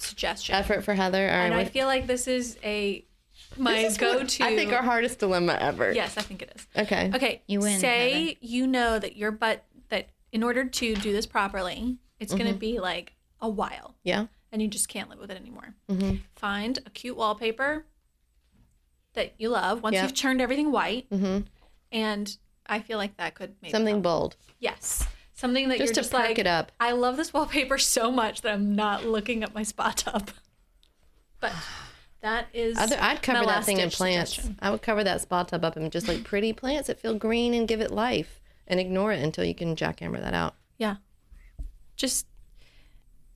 suggestion, effort for heather all right and I what- feel like this is a my this is go-to. i think our hardest dilemma ever yes, I think it is. okay Okay, You win, Say you know that your butt that in order to do this properly, it's Mm-hmm. going to be like a while Yeah. and you just can't live with it anymore. Mm-hmm. Find a cute wallpaper that you love once Yeah. you've turned everything white. Mhm. And I feel like that could maybe Something help. bold. Yes. Something that Just you're to just perk like, it up. I love this wallpaper so much that I'm not looking at my spot tub. But that is. I'd, I'd cover my that last thing in plants. suggestion. I would cover that spot tub up in just like pretty plants that feel green and give it life and ignore it until you can jackhammer that out. Yeah. Just.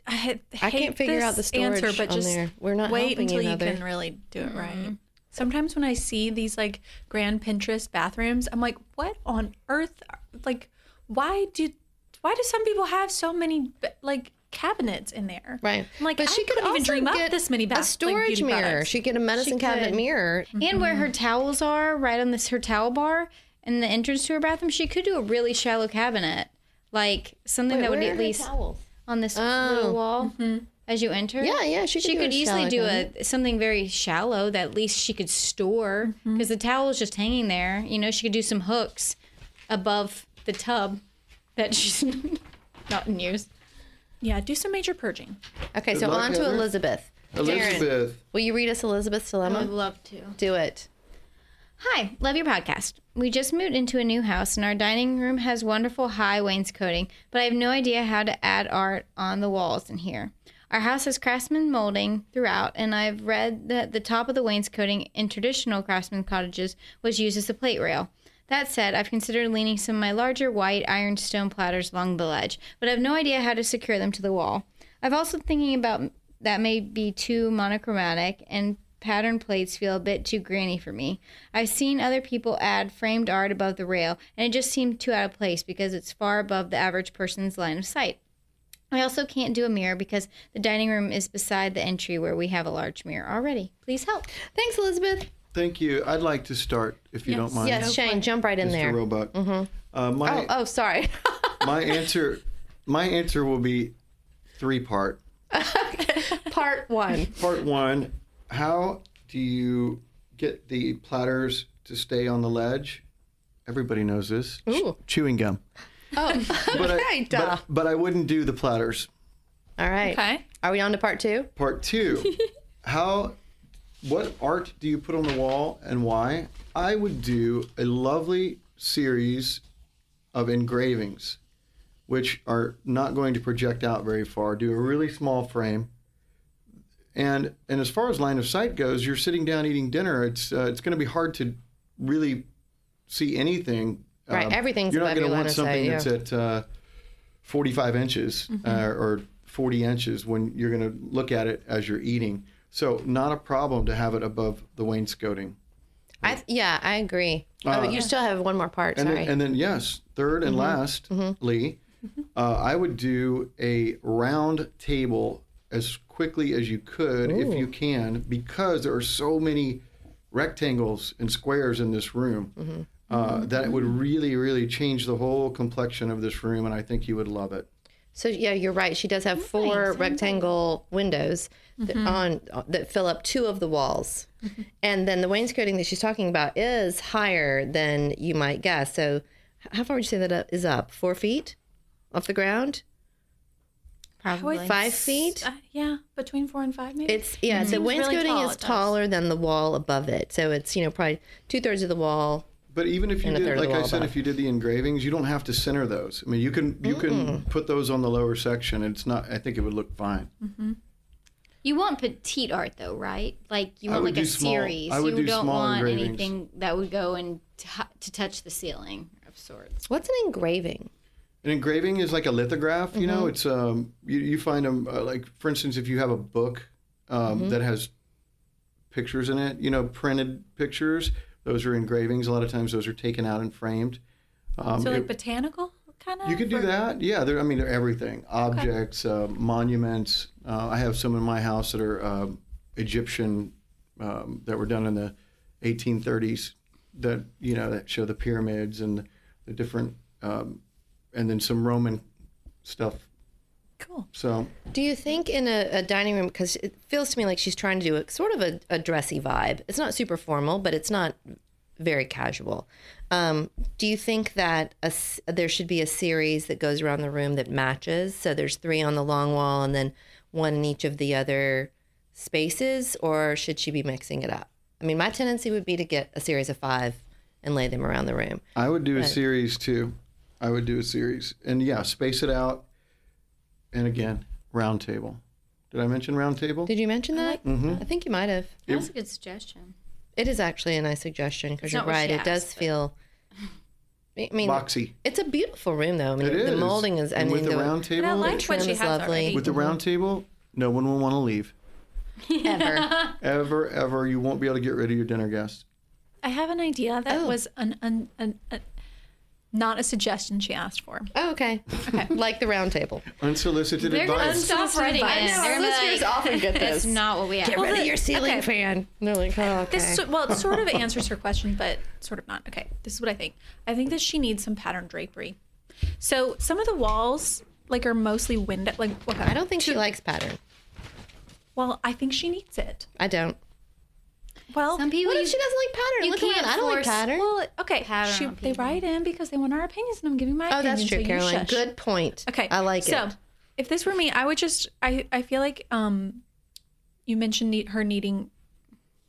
I, ha- I can't figure out the storage answer, but on just there. We're not wait helping until you, you can really do it right. Mm-hmm. Sometimes when I see these like grand Pinterest bathrooms, I'm like, what on earth? Like, why do why do some people have so many like cabinets in there? Right. I'm like, but I she could couldn't even dream up get this many bath- a storage beauty mirror. products. She could get a medicine cabinet could. mirror. And where her mm-hmm. towels are, right on this her towel bar and the entrance to her bathroom, she could do a really shallow cabinet, like something that would Where at least towels? on this Oh. little wall mm-hmm. as you enter. Yeah, yeah, she could she do a could easily do cabinet. a something very shallow that at least she could store mm-hmm. because the towel is just hanging there. You know, she could do some hooks above the tub that she's not in use. Yeah, do some major purging. Okay, so luck, on to Heather. Elizabeth. Darren, Elizabeth. will you read us Elizabeth's dilemma? I'd love to. Do it. Hi, love your podcast. We just moved into a new house and our dining room has wonderful high wainscoting, but I have no idea how to add art on the walls in here. Our house has craftsman molding throughout, and I've read that the top of the wainscoting in traditional craftsman cottages was used as a plate rail. That said, I've considered leaning some of my larger white ironstone platters along the ledge, but I have no idea how to secure them to the wall. I've also been thinking about that may be too monochromatic and pattern plates feel a bit too granny for me. I've seen other people add framed art above the rail, and it just seemed too out of place because it's far above the average person's line of sight. I also can't do a mirror because the dining room is beside the entry where we have a large mirror already. Please help. Thanks, Elizabeth. Thank you. I'd like to start, if you don't mind, Yes, Shane, jump right in Mr. there. Roebuck. Uh, my Oh, oh, sorry. my answer, my answer will be three part. Part one. Part one: How do you get the platters to stay on the ledge? Everybody knows this. Ch- Ooh. chewing gum. Oh, But I, okay, duh. but, but I wouldn't do the platters. All right. Okay. Are we on to part two? Part two: How, what art do you put on the wall and why? I would do a lovely series of engravings, which are not going to project out very far. Do a really small frame. And and as far as line of sight goes, you're sitting down eating dinner. It's uh, it's going to be hard to really see anything. Right, everything's You're not your gonna want something sight, that's at uh, 45 inches Mm-hmm. uh, or 40 inches when you're going to look at it as you're eating. So not a problem to have it above the wainscoting. I yeah, I agree. Uh, oh, you still have one more part. And Sorry. Mm-hmm. then, and then yes, third and lastly, uh, I would do a round table as quickly as you could, if you can, because there are so many rectangles and squares in this room. Mm-hmm. Uh, that it would really, really change the whole complexion of this room, and I think you would love it. So yeah, you're right. She does have four rectangle windows that Mm-hmm. on that fill up two of the walls, and then the wainscoting that she's talking about is higher than you might guess. So, how far would you say that up- is up? Four feet off the ground? Probably. Five feet? Uh, yeah, between four and five, maybe. It's yeah. The Seems wainscoting really tall, is does. taller than the wall above it, so it's you know probably two thirds of the wall. But even if you And a third did, like I said, above. if you did the engravings, you don't have to center those. I mean, you can you can put those on the lower section. It's not. I think it would look fine. You want petite art though, right? Like you I want like a small- series. I would you do don't small want engravings. anything that would go and t- to touch the ceiling of sorts. What's an engraving? An engraving is like a lithograph. You know, it's um you, you find them uh, like for instance, if you have a book um, that has pictures in it, you know, printed pictures. Those are engravings. A lot of times, those are taken out and framed. Um, so like it- botanical kind of. You could do that. Yeah, they're, I mean, they're everything. Objects, uh, monuments. Uh, I have some in my house that are um, Egyptian um, that were done in the 1830s. That you know that show the pyramids and the different, um, and then some Roman stuff. Cool. So Do you think in a, a dining room because it feels to me like she's trying to do a sort of a, a dressy vibe? It's not super formal, but it's not very casual. Um, do you think that a s there should be a series that goes around the room that matches? So there's three on the long wall and then one in each of the other spaces, or should she be mixing it up? I mean, my tendency would be to get a series of five and lay them around the room. I would do a series too. I would do a series, and yeah, space it out. And again, round table. Did I mention round table? Did you mention that? Mm-hmm. I think you might have. That was a good suggestion. It is actually a nice suggestion because you're right. she It does but- feel. I mean, Boxy. it's a beautiful room, though. I mean, It the is. molding is. I and mean, with the, the round But I table, like what trim she is has lovely. already. with the round table, no one will want to leave. ever. Ever, ever, you won't be able to get rid of your dinner guest. I have an idea that Oh. was an, an, an, an not a suggestion she asked for. Oh, okay. Okay. like the round table. Unsolicited They're gonna advice. stop writing in. advice. They're gonna Listeners like, often get That's this. not what we asked. Get rid of your ceiling okay. fan. They're like, oh, okay. This so- well, it sort of answers her question, but sort of not. Okay, this is what I think. I think that she needs some pattern drapery. So some of the walls like are mostly window. Like okay, I don't think she likes pattern. Well, I think she needs it. I don't. Well, Some people What if she doesn't like pattern? you Look can't. I don't like pattern. well, okay. Pattern She, they write in because they want our opinions, and I'm giving my oh, opinion. that's true, so Caroline. Good point. Okay, I like so, it. So, if this were me, I would just. I I feel like um, you mentioned need, her needing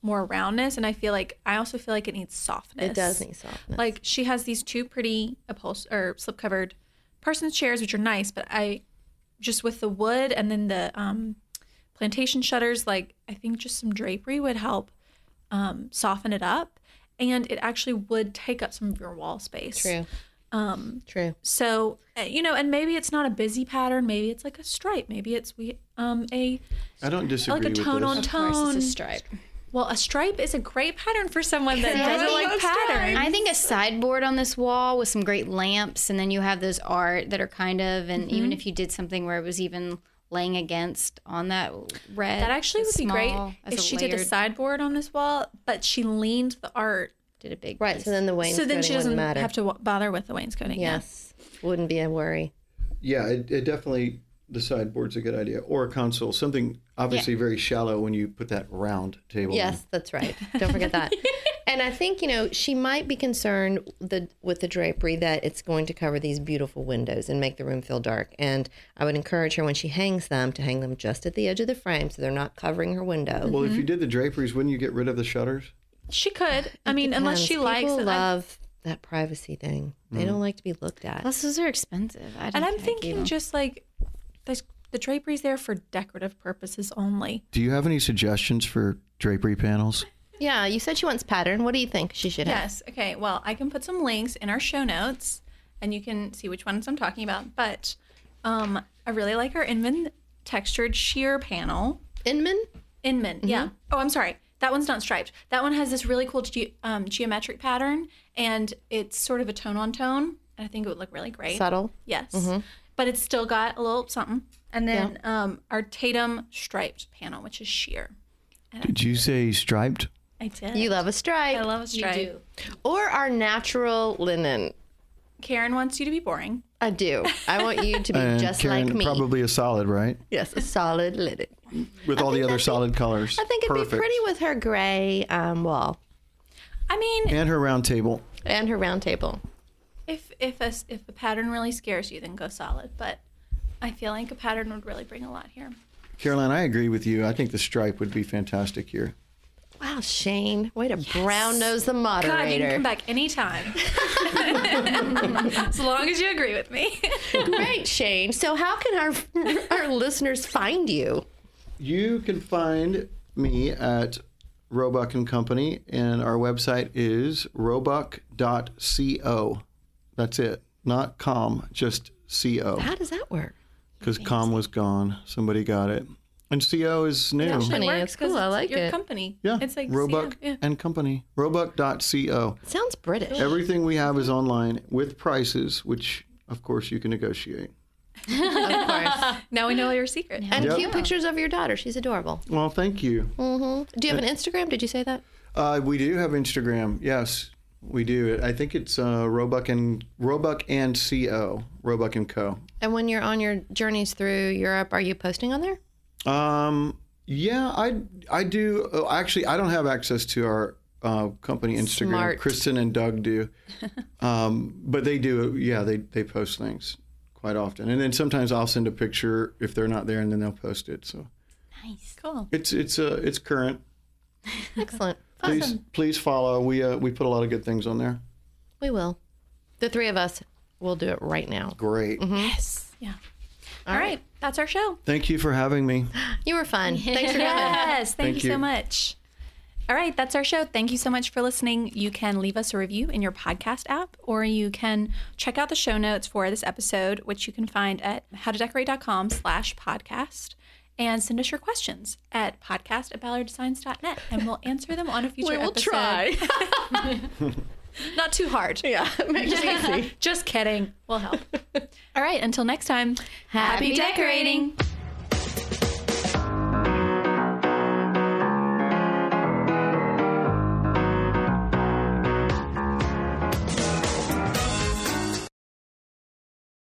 more roundness, and I feel like I also feel like it needs softness. It does need softness. Like she has these two pretty upholst or slip covered person's chairs, which are nice, but I just with the wood and then the um, plantation shutters, like I think just some drapery would help um, soften it up, and it actually would take up some of your wall space. True. Um, True. so uh, you know, and maybe it's not a busy pattern. Maybe it's like a stripe. Maybe it's we um a I don't disagree like a tone on this. Of tone. it's a stripe. Well, a stripe is a great pattern for someone that Yeah, I doesn't think like a patterns. I think a sideboard on this wall with some great lamps, and then you have those art that are kind of, and Mm-hmm. even if you did something where it was even laying against on that red, That actually would be great if a she did a sideboard on this wall, but she leaned the art, did a big Right. piece. So then the wainscoting so then she doesn't matter. have to w- bother with the wainscoting. yeah. Yes. Wouldn't be a worry. Yeah, it, it definitely the sideboard's a good idea, or a console, something obviously very shallow when you put that round table. in. Yes, that's right. Don't forget that. and I think you know she might be concerned the with the drapery that it's going to cover these beautiful windows and make the room feel dark. And I would encourage her when she hangs them to hang them just at the edge of the frame so they're not covering her window. Well, if you did the draperies, wouldn't you get rid of the shutters? She could. I mean, unless she Depends. likes People it. I- love that privacy thing. They mm-hmm. don't like to be looked at. Plus, those are expensive. I and I'm thinking keep 'em. just like the, the drapery's there for decorative purposes only. Do you have any suggestions for drapery panels? Yeah, you said she wants pattern. What do you think she should have? Yes. Okay. Well, I can put some links in our show notes, and you can see which ones I'm talking about. But um, I really like our Inman textured sheer panel. Inman? Inman, yeah. Oh, I'm sorry. That one's not striped. That one has this really cool ge- um, geometric pattern, and it's sort of a tone on tone. And I think it would look really great. Subtle. Yes. But it's still got a little something. And then um, our Tatum striped panel, which is sheer. Did you say striped? I did. You love a stripe. I love a stripe. You stripe. do. or our natural linen. Karen wants you to be boring. I do. I want you to be And just Karen, like me. probably a solid, right? Yes, a solid linen. With all the other solid colors. I think it'd Perfect. be pretty with her gray um, wall I mean, And her round table. and her round table. if if a, if a pattern really scares you, then go solid. But I feel like a pattern would really bring a lot here. Caroline, I agree with you. I think the stripe would be fantastic here. Wow, Shane, way to brown nose the moderator. God, you can come back anytime. as long as you agree with me. Great, Shane. So, how can our our listeners find you? You can find me at Roebuck and Company, and our website is roebuck.co. That's it. Not com, just co. How does that work? Because com was gone. Somebody got it. And co is new. Company, It it's 'cause cool. I like your it. company. Yeah. It's like Roebuck yeah, yeah. and Company. Roebuck.co. Sounds British. Everything we have is online with prices, which of course you can negotiate. of course. Now we know your secret. And Yep. cute pictures of your daughter. She's adorable. Well, thank you. Mm-hmm. Do you have an Instagram? Did you say that? Uh, we do have Instagram. Yes, we do. I think it's uh, Roebuck and Roebuck and Co. Roebuck and Co. And when you're on your journeys through Europe, are you posting on there? Um, yeah, I I do. Uh, actually, I don't have access to our uh, company Instagram. Smart. Kristen and Doug do, um, but they do. Yeah, they they post things quite often, and then sometimes I'll send a picture if they're not there, and then they'll post it. So Nice. Cool. it's it's uh, it's current. Excellent. Please please follow. We uh, we put a lot of good things on there. We will. The three of us will do it right now. Great. Yes. Yeah. All right. That's our show. Thank you for having me. You were fun. Thanks for coming. Yes. Thank, Thank you, so much. All right. That's our show. Thank you so much for listening. You can leave us a review in your podcast app, or you can check out the show notes for this episode, which you can find at howtodecorate.com slash podcast. And send us your questions at podcast at ballarddesigns.net, and we'll answer them on a future We will episode. try. Not too hard. Yeah. Easy. Just kidding. We'll help. All right. Until next time. Happy, decorating.